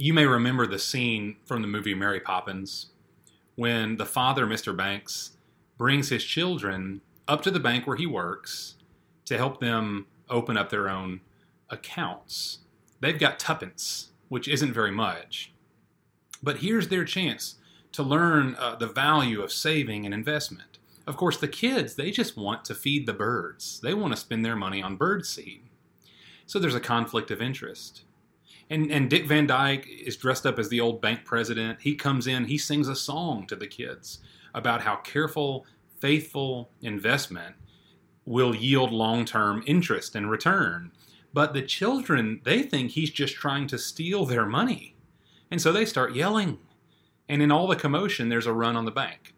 you may remember the scene from the movie Mary Poppins when the father, Mr. Banks, brings his children up to the bank where he works to help them open up their own accounts. They've got tuppence, which isn't very much. But here's their chance to learn uh, the value of saving and investment. Of course, the kids, they just want to feed the birds. They want to spend their money on bird seed. So there's a conflict of interest. And, and Dick Van Dyke is dressed up as the old bank president. He comes in, he sings a song to the kids about how careful, faithful investment will yield long term interest and return. But the children, they think he's just trying to steal their money. And so they start yelling. And in all the commotion, there's a run on the bank.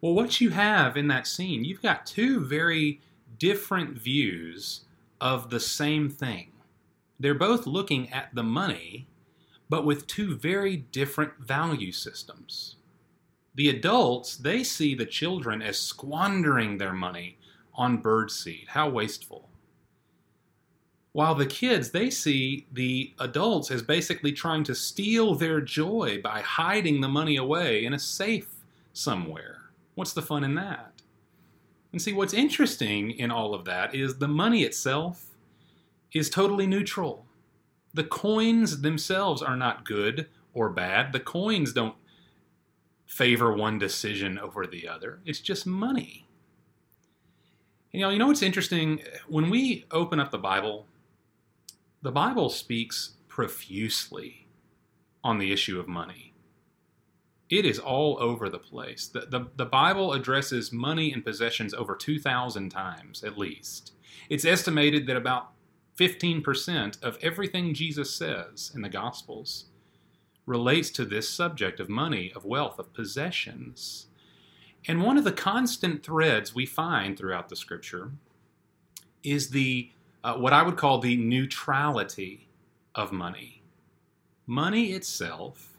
Well, what you have in that scene, you've got two very different views of the same thing. They're both looking at the money, but with two very different value systems. The adults, they see the children as squandering their money on birdseed. How wasteful. While the kids, they see the adults as basically trying to steal their joy by hiding the money away in a safe somewhere. What's the fun in that? And see, what's interesting in all of that is the money itself is totally neutral. The coins themselves are not good or bad. The coins don't favor one decision over the other. It's just money. You know, you know what's interesting? When we open up the Bible, the Bible speaks profusely on the issue of money. It is all over the place. The, the, the, Bible addresses money and possessions over 2,000 times at least. It's estimated that about 15% of everything Jesus says in the Gospels relates to this subject of money, of wealth, of possessions. And one of the constant threads we find throughout the Scripture is the uh, what I would call the neutrality of money. Money itself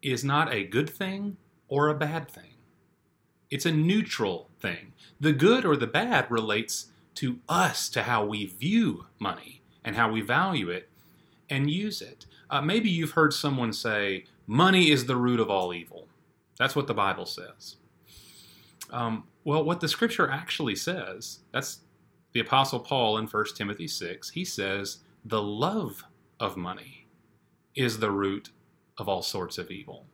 is not a good thing or a bad thing. It's a neutral thing. The good or the bad relates to us, to how we view money and how we value it and use it. Uh, maybe you've heard someone say, money is the root of all evil. That's what the Bible says. Um, well, what the scripture actually says, that's the Apostle Paul in 1 Timothy 6, he says, the love of money is the root of all sorts of evil.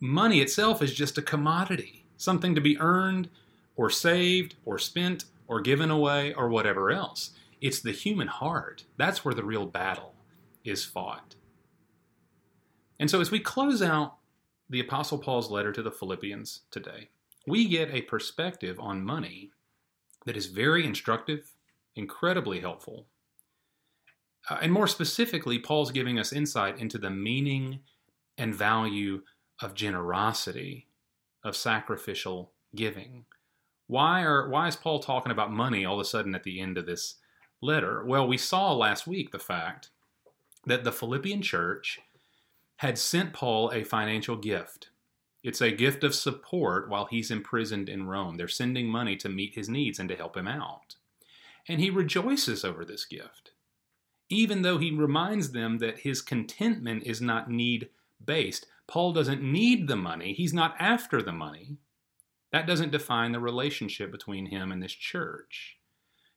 Money itself is just a commodity, something to be earned or saved or spent or given away or whatever else. It's the human heart. That's where the real battle is fought. And so, as we close out the Apostle Paul's letter to the Philippians today, we get a perspective on money that is very instructive, incredibly helpful. Uh, and more specifically, Paul's giving us insight into the meaning and value of generosity, of sacrificial giving. Why are why is Paul talking about money all of a sudden at the end of this letter? Well, we saw last week the fact that the Philippian church had sent Paul a financial gift. It's a gift of support while he's imprisoned in Rome. They're sending money to meet his needs and to help him out. And he rejoices over this gift, even though he reminds them that his contentment is not need based. Paul doesn't need the money, he's not after the money. That doesn't define the relationship between him and this church.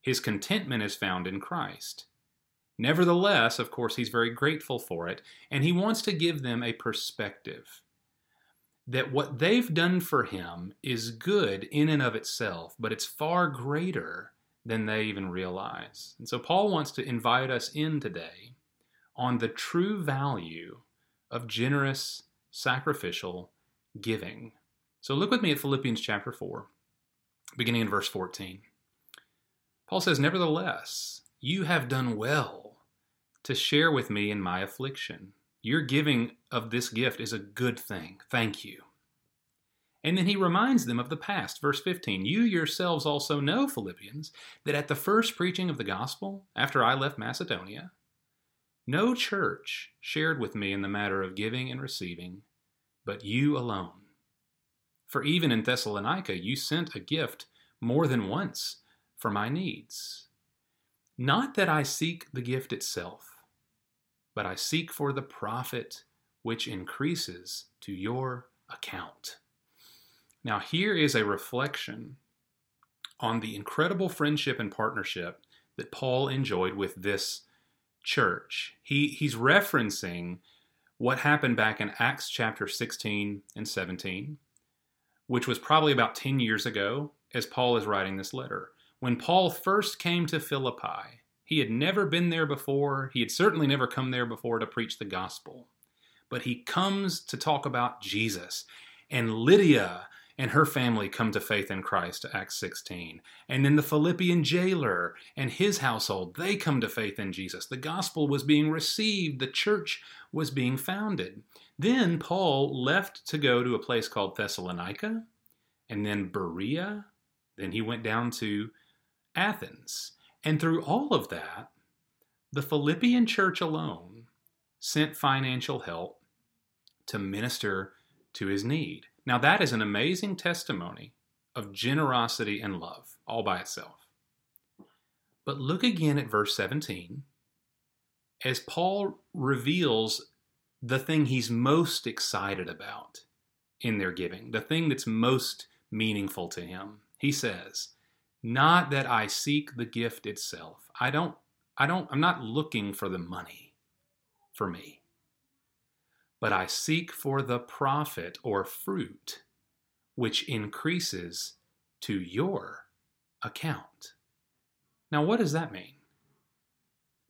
His contentment is found in Christ. Nevertheless, of course, he's very grateful for it, and he wants to give them a perspective that what they've done for him is good in and of itself, but it's far greater than they even realize. And so Paul wants to invite us in today on the true value of generous, sacrificial giving. So look with me at Philippians chapter 4, beginning in verse 14. Paul says, Nevertheless, you have done well to share with me in my affliction. Your giving of this gift is a good thing. Thank you. And then he reminds them of the past. Verse 15 You yourselves also know, Philippians, that at the first preaching of the gospel, after I left Macedonia, no church shared with me in the matter of giving and receiving, but you alone. For even in Thessalonica, you sent a gift more than once for my needs. Not that I seek the gift itself but I seek for the profit which increases to your account. Now, here is a reflection on the incredible friendship and partnership that Paul enjoyed with this church. He, he's referencing what happened back in Acts chapter 16 and 17, which was probably about 10 years ago as Paul is writing this letter. When Paul first came to Philippi, he had never been there before. He had certainly never come there before to preach the gospel. But he comes to talk about Jesus. And Lydia and her family come to faith in Christ, Acts 16. And then the Philippian jailer and his household, they come to faith in Jesus. The gospel was being received, the church was being founded. Then Paul left to go to a place called Thessalonica, and then Berea. Then he went down to Athens. And through all of that, the Philippian church alone sent financial help to minister to his need. Now, that is an amazing testimony of generosity and love all by itself. But look again at verse 17 as Paul reveals the thing he's most excited about in their giving, the thing that's most meaningful to him. He says, Not that I seek the gift itself. I don't, I don't, I'm not looking for the money for me but I seek for the profit or fruit which increases to your account. Now, what does that mean?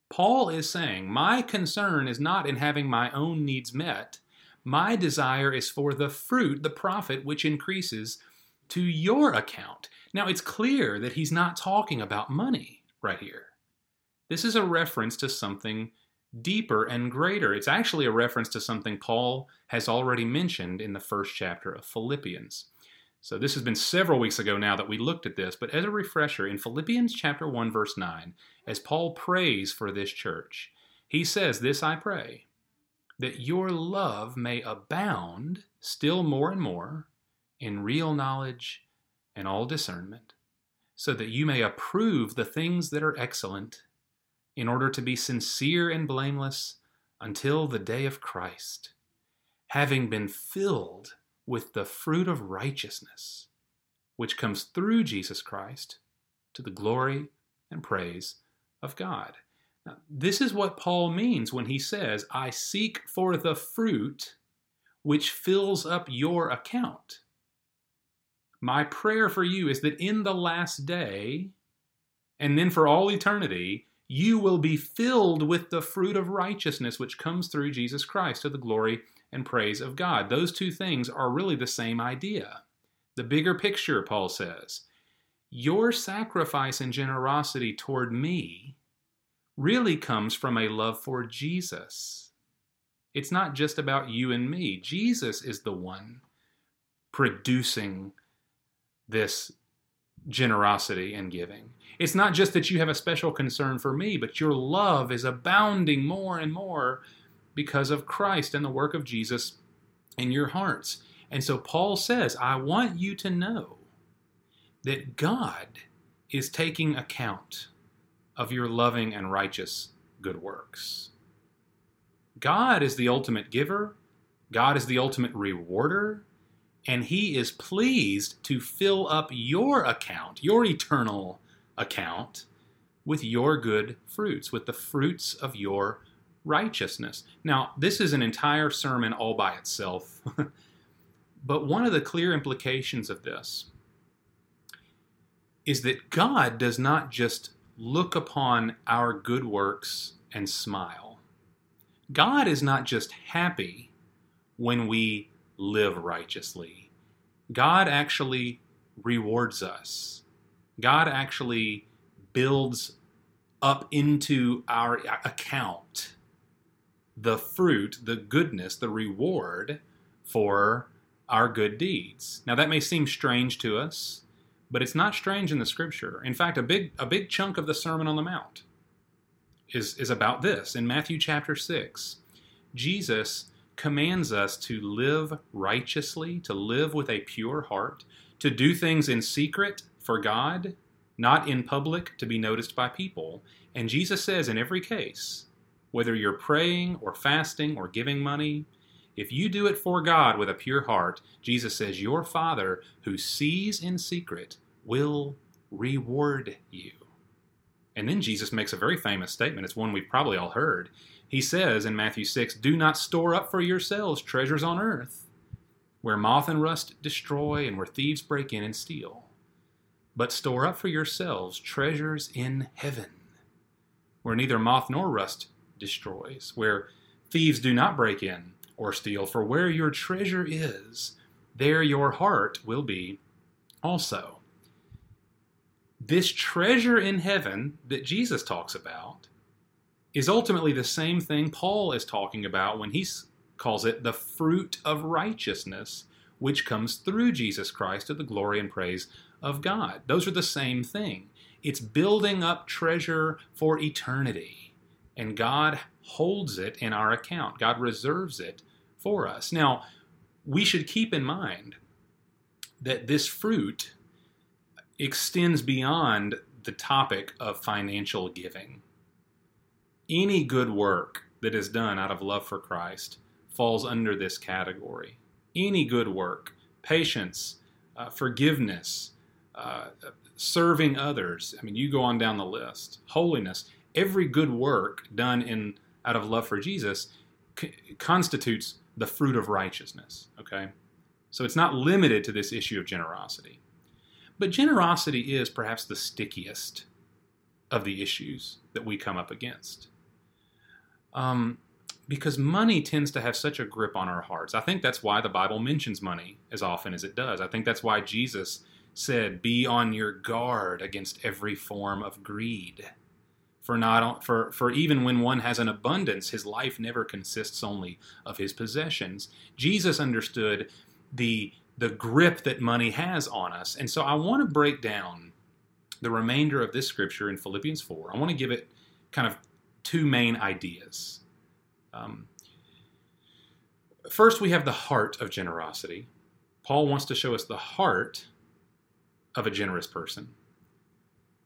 Paul is saying, My concern is not in having my own needs met. My desire is for the fruit, the profit, which increases to your account. Now, it's clear that he's not talking about money right here. This is a reference to something deeper and greater. It's actually a reference to something Paul has already mentioned in the first chapter of Philippians. So this has been several weeks ago now that we looked at this, but as a refresher, in Philippians chapter 1 verse 9, as Paul prays for this church, he says, "This I pray, that your love may abound still more and more in real knowledge and all discernment, so that you may approve the things that are excellent, in order to be sincere and blameless until the day of Christ, having been filled with the fruit of righteousness, which comes through Jesus Christ to the glory and praise of God. Now, this is what Paul means when he says, I seek for the fruit which fills up your account. My prayer for you is that in the last day, and then for all eternity, you will be filled with the fruit of righteousness which comes through Jesus Christ to the glory and praise of God. Those two things are really the same idea. The bigger picture, Paul says, your sacrifice and generosity toward me really comes from a love for Jesus. It's not just about you and me. Jesus is the one producing this generosity and giving. It's not just that you have a special concern for me, but your love is abounding more and more because of Christ and the work of Jesus in your hearts. And so Paul says, I want you to know that God is taking account of your loving and righteous good works. God is the ultimate giver, God is the ultimate rewarder, and He is pleased to fill up your account, your eternal account with your good fruits, with the fruits of your righteousness. Now, this is an entire sermon all by itself, but one of the clear implications of this is that God does not just look upon our good works and smile. God is not just happy when we live righteously. God actually rewards us God actually builds up into our account the fruit, the goodness, the reward for our good deeds. Now that may seem strange to us, but it's not strange in the scripture. In fact, a big a big chunk of the Sermon on the Mount is is about this. In Matthew chapter 6, Jesus commands us to live righteously, to live with a pure heart, to do things in secret for God, not in public to be noticed by people. And Jesus says in every case Whether you're praying or fasting or giving money, if you do it for God with a pure heart, Jesus says, Your Father who sees in secret will reward you. And then Jesus makes a very famous statement. It's one we've probably all heard. He says in Matthew 6 Do not store up for yourselves treasures on earth, where moth and rust destroy and where thieves break in and steal, but store up for yourselves treasures in heaven, where neither moth nor rust destroys, where thieves do not break in or steal. For where your treasure is, there your heart will be also this treasure in heaven that Jesus talks about is ultimately the same thing Paul is talking about when he calls it the fruit of righteousness, which comes through Jesus Christ to the glory and praise of God. Those are the same thing. It's building up treasure for eternity, and God holds it in our account. God reserves it for us. Now, we should keep in mind that this fruit extends beyond the topic of financial giving. Any good work that is done out of love for Christ falls under this category. Any good work, patience, uh, forgiveness, uh, serving others. I mean, you go on down the list. Holiness. Every good work done in out of love for Jesus c- constitutes the fruit of righteousness. Okay, so it's not limited to this issue of generosity. But generosity is perhaps the stickiest of the issues that we come up against. Um, because money tends to have such a grip on our hearts. I think that's why the Bible mentions money as often as it does. I think that's why Jesus said, "Be on your guard against every form of greed." For not for for even when one has an abundance, his life never consists only of his possessions. Jesus understood the the grip that money has on us. And so I want to break down the remainder of this scripture in Philippians 4. I want to give it kind of two main ideas. Um, first, we have the heart of generosity. Paul wants to show us the heart of a generous person.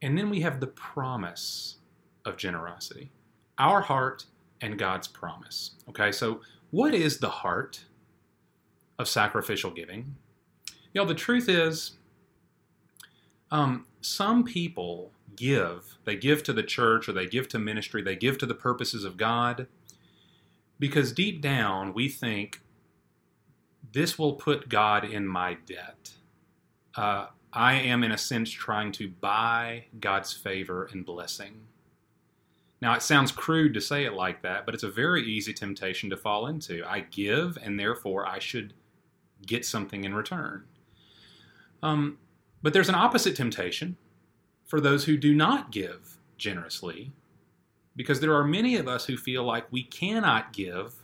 And then we have the promise of generosity our heart and God's promise. Okay, so what is the heart of sacrificial giving? Know, the truth is, um, some people give. They give to the church or they give to ministry, they give to the purposes of God because deep down we think this will put God in my debt. Uh, I am, in a sense, trying to buy God's favor and blessing. Now, it sounds crude to say it like that, but it's a very easy temptation to fall into. I give, and therefore I should get something in return. Um, but there's an opposite temptation for those who do not give generously, because there are many of us who feel like we cannot give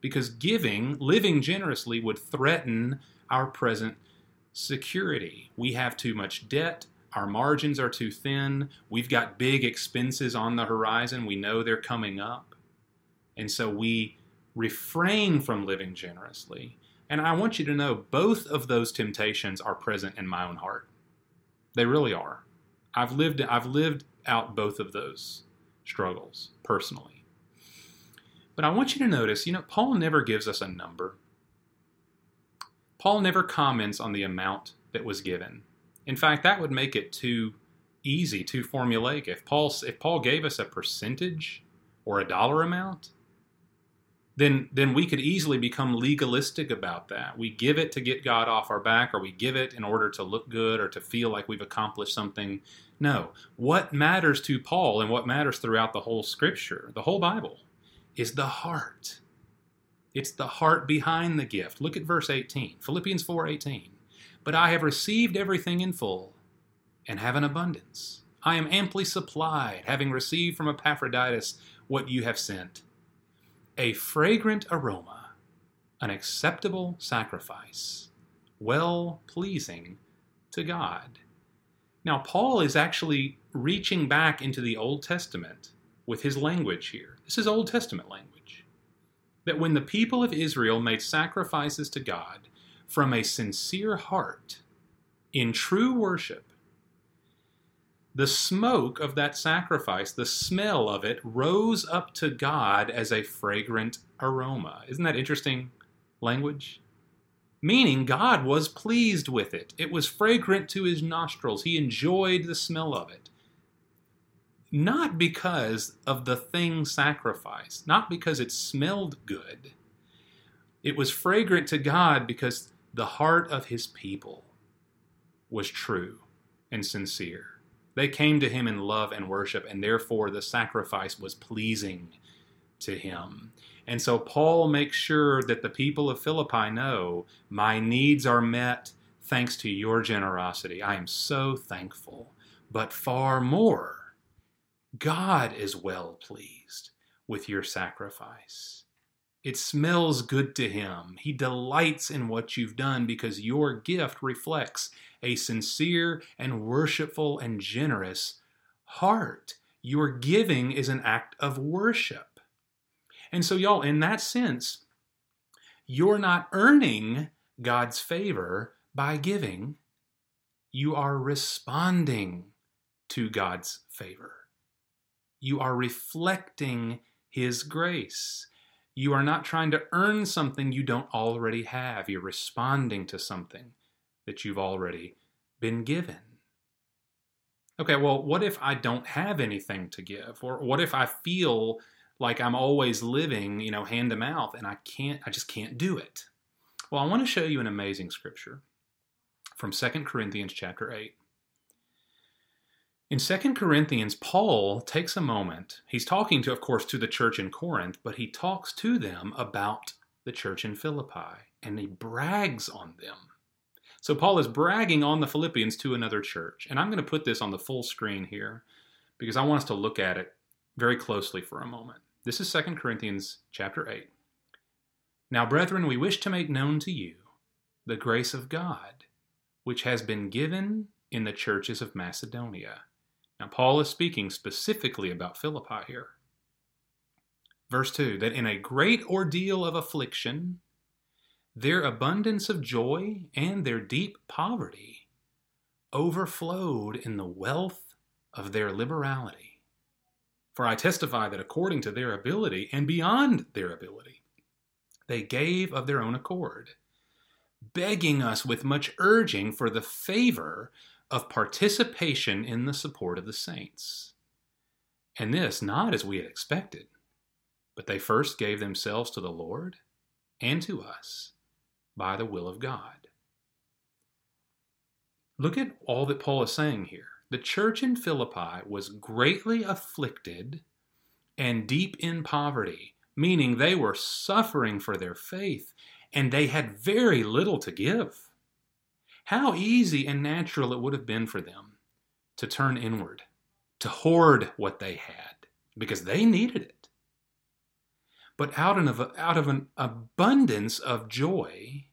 because giving, living generously, would threaten our present security. We have too much debt. Our margins are too thin. We've got big expenses on the horizon. We know they're coming up. And so we refrain from living generously and I want you to know both of those temptations are present in my own heart. They really are. I've lived I've lived out both of those struggles personally. But I want you to notice, you know, Paul never gives us a number. Paul never comments on the amount that was given. In fact, that would make it too easy, too formulaic. If Paul if Paul gave us a percentage or a dollar amount, then then we could easily become legalistic about that. We give it to get God off our back, or we give it in order to look good or to feel like we've accomplished something. No. What matters to Paul and what matters throughout the whole scripture, the whole Bible, is the heart. It's the heart behind the gift. Look at verse 18. Philippians 4:18. But I have received everything in full and have an abundance. I am amply supplied, having received from Epaphroditus what you have sent a fragrant aroma, an acceptable sacrifice, well pleasing to God. Now, Paul is actually reaching back into the Old Testament with his language here. This is Old Testament language. That when the people of Israel made sacrifices to God from a sincere heart, in true worship, the smoke of that sacrifice, the smell of it, rose up to God as a fragrant aroma. Isn't that interesting language? Meaning, God was pleased with it. It was fragrant to his nostrils. He enjoyed the smell of it. Not because of the thing sacrificed, not because it smelled good. It was fragrant to God because the heart of his people was true and sincere. They came to him in love and worship, and therefore the sacrifice was pleasing to him. And so Paul makes sure that the people of Philippi know my needs are met thanks to your generosity. I am so thankful. But far more, God is well pleased with your sacrifice. It smells good to him. He delights in what you've done because your gift reflects a sincere and worshipful and generous heart. Your giving is an act of worship. And so, y'all, in that sense, you're not earning God's favor by giving, you are responding to God's favor. You are reflecting His grace. You are not trying to earn something you don't already have. You're responding to something that you've already been given. Okay, well, what if I don't have anything to give? Or what if I feel like I'm always living, you know, hand to mouth and I can't, I just can't do it? Well, I want to show you an amazing scripture from 2 Corinthians chapter 8. In 2 Corinthians, Paul takes a moment. He's talking to, of course, to the church in Corinth, but he talks to them about the church in Philippi and he brags on them. So Paul is bragging on the Philippians to another church. And I'm going to put this on the full screen here because I want us to look at it very closely for a moment. This is 2 Corinthians chapter 8. Now, brethren, we wish to make known to you the grace of God, which has been given in the churches of Macedonia now, Paul is speaking specifically about Philippi here. Verse 2 that in a great ordeal of affliction, their abundance of joy and their deep poverty overflowed in the wealth of their liberality. For I testify that according to their ability and beyond their ability, they gave of their own accord, begging us with much urging for the favor of participation in the support of the saints. And this not as we had expected, but they first gave themselves to the Lord and to us by the will of God. Look at all that Paul is saying here. The church in Philippi was greatly afflicted and deep in poverty, meaning they were suffering for their faith and they had very little to give. How easy and natural it would have been for them to turn inward, to hoard what they had, because they needed it. But out of, out of an abundance of joy,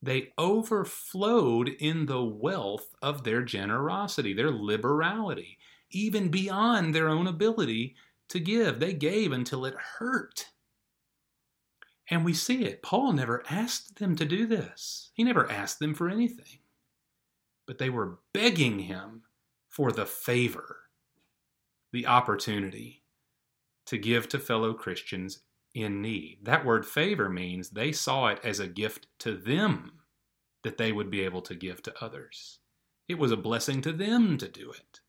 they overflowed in the wealth of their generosity, their liberality, even beyond their own ability to give. They gave until it hurt. And we see it. Paul never asked them to do this, he never asked them for anything. But they were begging him for the favor, the opportunity to give to fellow Christians in need. That word favor means they saw it as a gift to them that they would be able to give to others. It was a blessing to them to do it,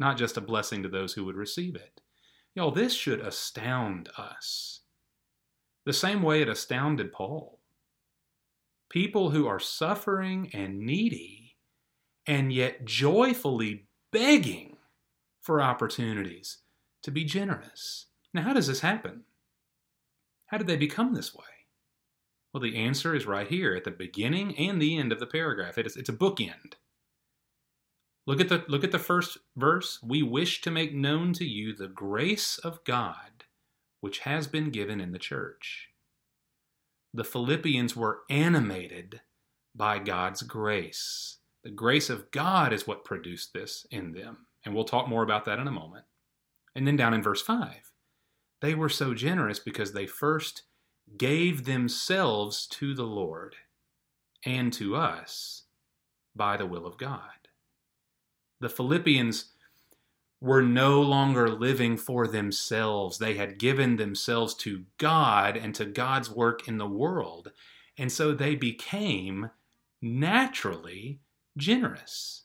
not just a blessing to those who would receive it. Y'all, this should astound us the same way it astounded Paul. People who are suffering and needy and yet joyfully begging for opportunities to be generous. Now, how does this happen? How did they become this way? Well, the answer is right here at the beginning and the end of the paragraph. It is, it's a bookend. Look at the look at the first verse. We wish to make known to you the grace of God which has been given in the church. The Philippians were animated by God's grace. The grace of God is what produced this in them. And we'll talk more about that in a moment. And then down in verse 5, they were so generous because they first gave themselves to the Lord and to us by the will of God. The Philippians were no longer living for themselves. They had given themselves to God and to God's work in the world. And so they became naturally generous.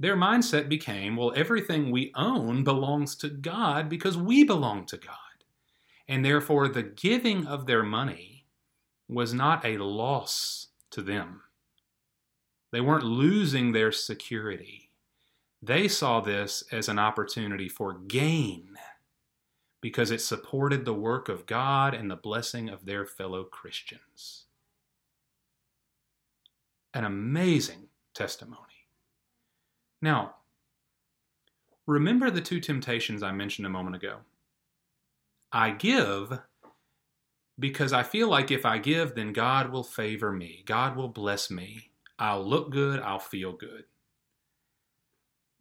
Their mindset became well, everything we own belongs to God because we belong to God. And therefore, the giving of their money was not a loss to them. They weren't losing their security. They saw this as an opportunity for gain because it supported the work of God and the blessing of their fellow Christians. An amazing testimony. Now, remember the two temptations I mentioned a moment ago. I give because I feel like if I give, then God will favor me. God will bless me. I'll look good. I'll feel good.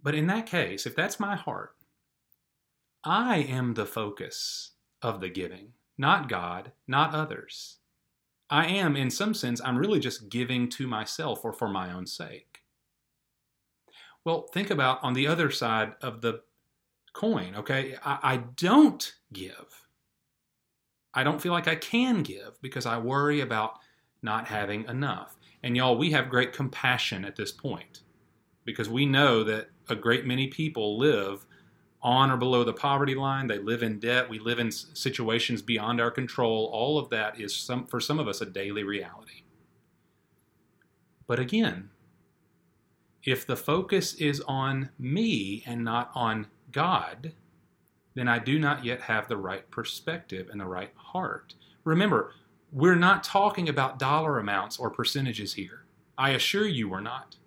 But in that case, if that's my heart, I am the focus of the giving, not God, not others. I am, in some sense, I'm really just giving to myself or for my own sake. Well, think about on the other side of the coin, okay? I, I don't give. I don't feel like I can give because I worry about not having enough. And y'all, we have great compassion at this point because we know that a great many people live on or below the poverty line. They live in debt. We live in situations beyond our control. All of that is some, for some of us a daily reality. But again, if the focus is on me and not on God, then I do not yet have the right perspective and the right heart. Remember, we're not talking about dollar amounts or percentages here. I assure you we're not.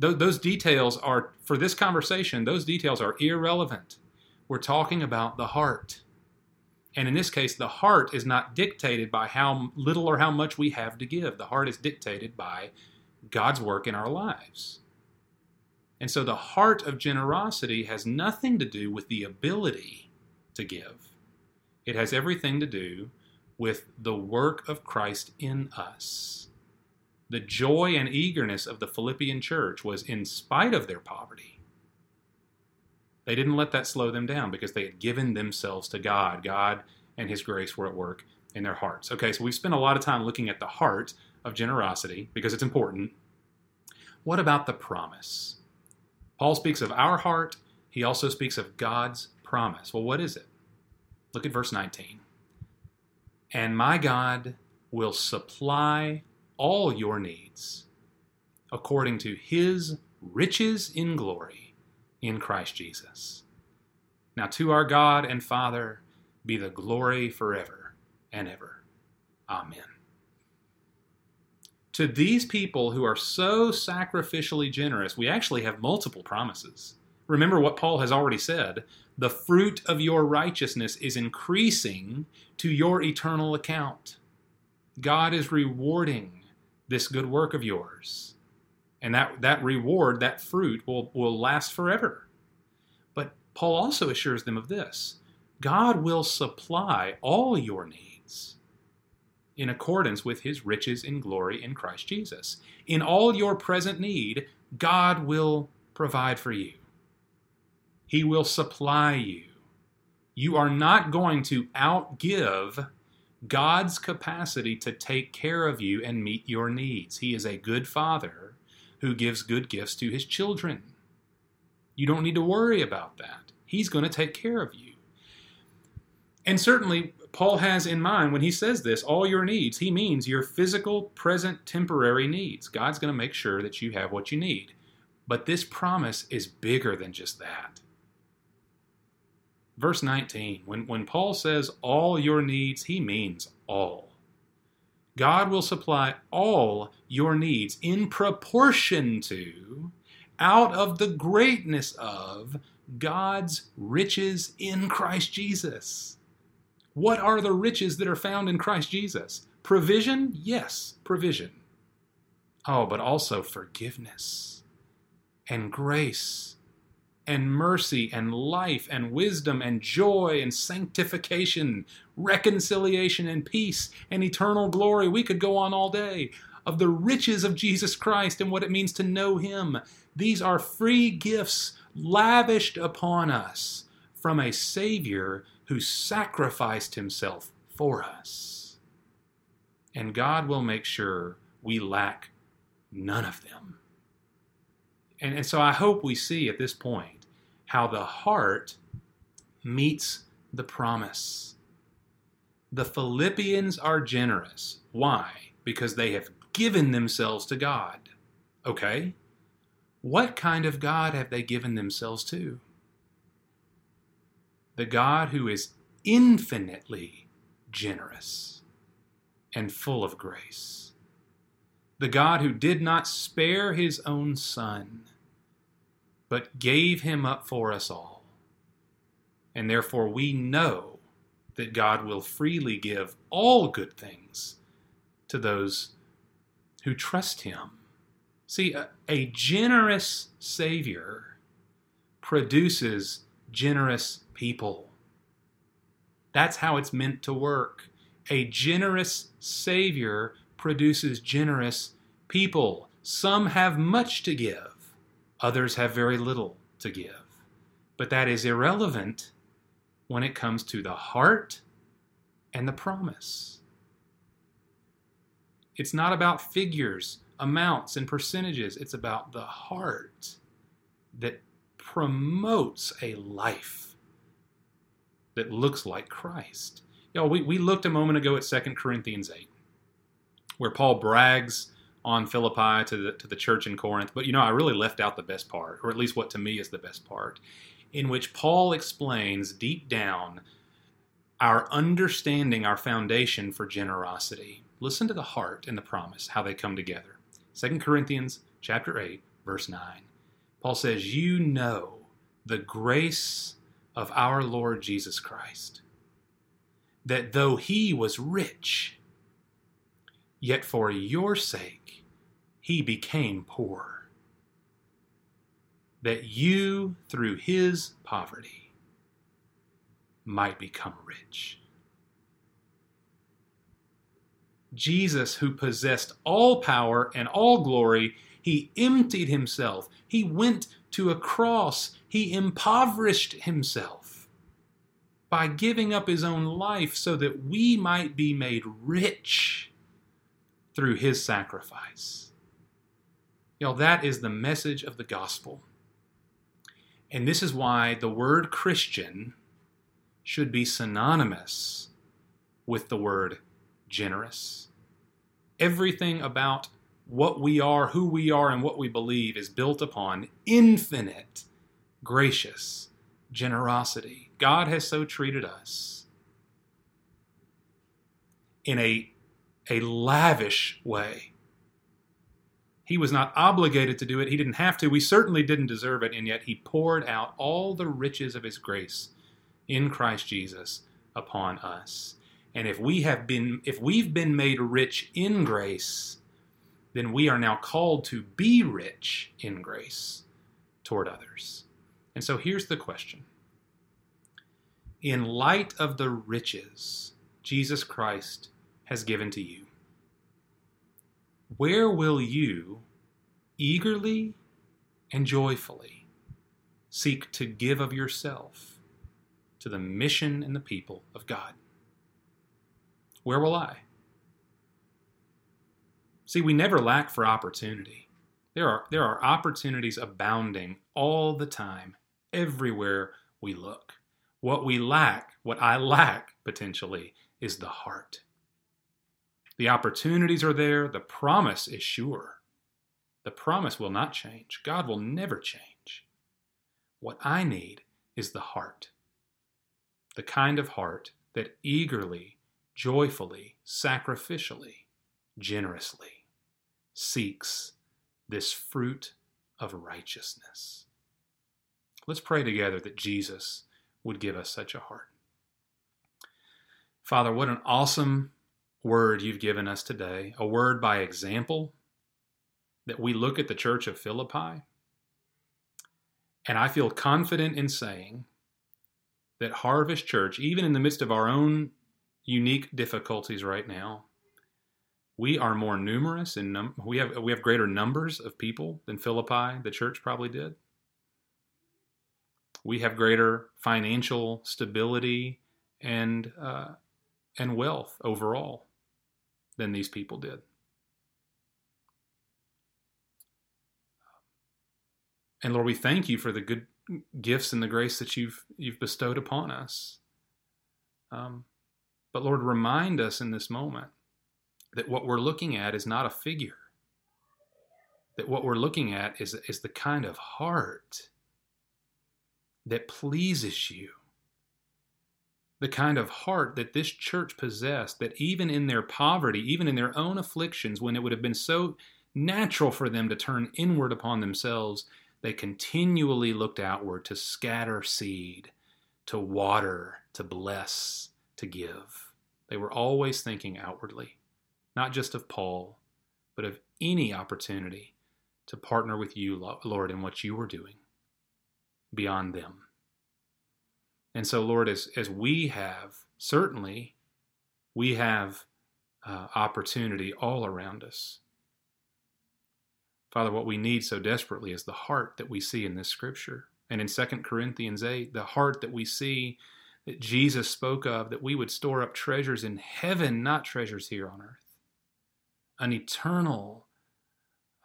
Th- those details are, for this conversation, those details are irrelevant. We're talking about the heart. And in this case, the heart is not dictated by how little or how much we have to give. The heart is dictated by God's work in our lives. And so the heart of generosity has nothing to do with the ability to give, it has everything to do with the work of Christ in us. The joy and eagerness of the Philippian church was in spite of their poverty. They didn't let that slow them down because they had given themselves to God. God and His grace were at work in their hearts. Okay, so we've spent a lot of time looking at the heart of generosity because it's important. What about the promise? Paul speaks of our heart, he also speaks of God's promise. Well, what is it? Look at verse 19. And my God will supply all your needs according to his riches in glory in Christ Jesus. Now, to our God and Father be the glory forever and ever. Amen to these people who are so sacrificially generous, we actually have multiple promises. Remember what Paul has already said the fruit of your righteousness is increasing to your eternal account. God is rewarding this good work of yours. And that, that reward, that fruit, will, will last forever. But Paul also assures them of this God will supply all your needs in accordance with his riches in glory in Christ Jesus. In all your present need, God will provide for you. He will supply you. You are not going to outgive God's capacity to take care of you and meet your needs. He is a good father who gives good gifts to his children. You don't need to worry about that. He's going to take care of you. And certainly, Paul has in mind when he says this, all your needs, he means your physical, present, temporary needs. God's going to make sure that you have what you need. But this promise is bigger than just that. Verse 19, when, when Paul says all your needs, he means all. God will supply all your needs in proportion to, out of the greatness of, God's riches in Christ Jesus. What are the riches that are found in Christ Jesus? Provision? Yes, provision. Oh, but also forgiveness and grace and mercy and life and wisdom and joy and sanctification, reconciliation and peace and eternal glory. We could go on all day of the riches of Jesus Christ and what it means to know Him. These are free gifts lavished upon us from a Savior who sacrificed himself for us. And God will make sure we lack none of them. And, and so I hope we see at this point how the heart meets the promise. The Philippians are generous. Why? Because they have given themselves to God. Okay? What kind of God have they given themselves to? The God who is infinitely generous and full of grace. The God who did not spare his own Son, but gave him up for us all. And therefore we know that God will freely give all good things to those who trust him. See, a, a generous Savior produces generous people. That's how it's meant to work. A generous Savior produces generous people. Some have much to give, others have very little to give. But that is irrelevant when it comes to the heart and the promise. It's not about figures amounts and percentages. It's about the heart that promotes a life that looks like Christ. Know, we, we looked a moment ago at 2 Corinthians 8, where Paul brags on Philippi to the, to the church in Corinth. But you know, I really left out the best part, or at least what to me is the best part, in which Paul explains deep down our understanding, our foundation for generosity. Listen to the heart and the promise, how they come together. 2 Corinthians chapter 8, verse 9. Paul says, You know the grace of our Lord Jesus Christ, that though he was rich, yet for your sake he became poor, that you through his poverty might become rich. Jesus, who possessed all power and all glory, he emptied himself. He went to a cross. He impoverished himself by giving up his own life so that we might be made rich through his sacrifice. Know, that is the message of the gospel. And this is why the word Christian should be synonymous with the word generous. Everything about what we are, who we are, and what we believe is built upon infinite, gracious generosity. God has so treated us in a, a lavish way. He was not obligated to do it. He didn't have to. We certainly didn't deserve it. And yet he poured out all the riches of his grace in Christ Jesus upon us. And if we have been if we've been made rich in grace, then we are now called to be rich in grace toward others. And so here's the question. In light of the riches Jesus Christ has given to you, where will you eagerly and joyfully seek to give of yourself to the mission and the people of God? where will I? See, we never lack for opportunity. There are, there are opportunities abounding all the time, everywhere we look. What we lack, what I lack potentially, is the heart. The opportunities are there, the promise is sure. The promise will not change. God will never change. What I need is the heart. The kind of heart that eagerly joyfully, sacrificially, generously seeks this fruit of righteousness. Let's pray together that Jesus would give us such a heart. Father, what an awesome word you've given us today, a word by example that we look at the church of Philippi. And I feel confident in saying that Harvest Church, even in the midst of our own unique difficulties right now, we are more numerous and num- we have we have greater numbers of people than Philippi, the church probably did. We have greater financial stability and uh, and wealth overall than these people did. And Lord, we thank you for the good gifts and the grace that you've you've bestowed upon us. Um, but Lord, remind us in this moment that what we're looking at is not a figure. That what we're looking at is, is the kind of heart that pleases you. The kind of heart that this church possessed, that even in their poverty, even in their own afflictions, when it would have been so natural for them to turn inward upon themselves, they continually looked outward to scatter seed, to water, to bless, to give. They were always thinking outwardly not just of Paul, but of any opportunity to partner with you, Lord, in what you were doing beyond them. And so, Lord, as, as we have, certainly, we have uh, opportunity all around us. Father, what we need so desperately is the heart that we see in this scripture. And in 2 Corinthians 8, the heart that we see that Jesus spoke of, that we would store up treasures in heaven, not treasures here on earth an eternal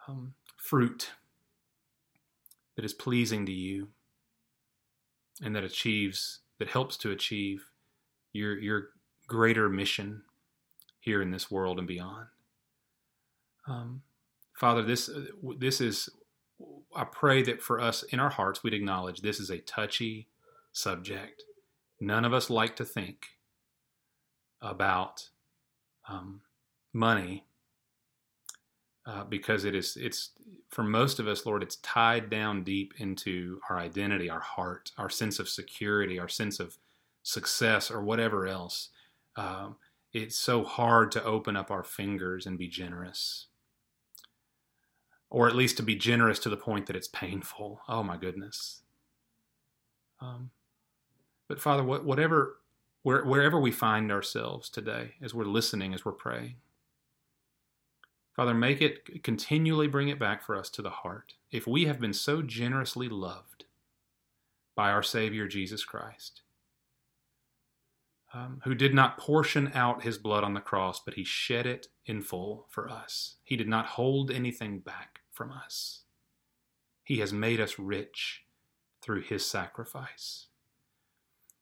um, fruit that is pleasing to you and that achieves, that helps to achieve your, your greater mission here in this world and beyond. Um, Father, this, this is, I pray that for us in our hearts, we'd acknowledge this is a touchy subject. None of us like to think about um, money uh, because it is it's for most of us lord it's tied down deep into our identity our heart our sense of security our sense of success or whatever else. Um, it's so hard to open up our fingers and be generous. Or at least to be generous to the point that it's painful. Oh my goodness. Um, but father whatever where, wherever we find ourselves today as we're listening as we're praying Father, make it continually bring it back for us to the heart. If we have been so generously loved by our Savior Jesus Christ, um, who did not portion out his blood on the cross, but he shed it in full for us. He did not hold anything back from us. He has made us rich through his sacrifice.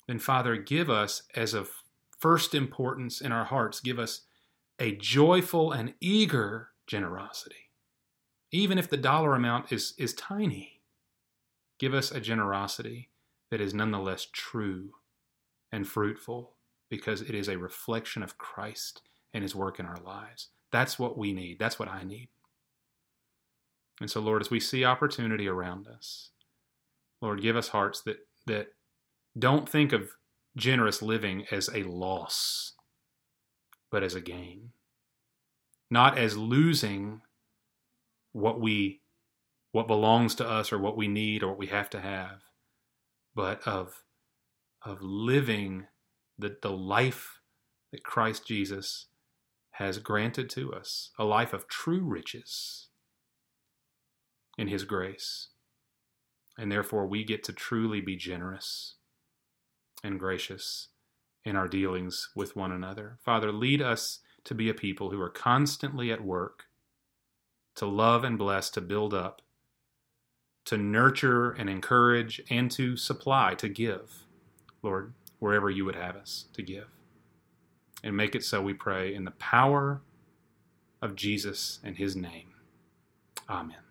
Then, Father, give us as of first importance in our hearts, give us a joyful and eager generosity. Even if the dollar amount is, is tiny, give us a generosity that is nonetheless true and fruitful because it is a reflection of Christ and his work in our lives. That's what we need. That's what I need. And so, Lord, as we see opportunity around us, Lord, give us hearts that, that don't think of generous living as a loss but as a gain. Not as losing what we what belongs to us or what we need or what we have to have, but of of living the, the life that Christ Jesus has granted to us, a life of true riches in his grace. And therefore we get to truly be generous and gracious in our dealings with one another. Father, lead us to be a people who are constantly at work to love and bless, to build up, to nurture and encourage, and to supply, to give, Lord, wherever you would have us to give. And make it so, we pray, in the power of Jesus and his name. Amen.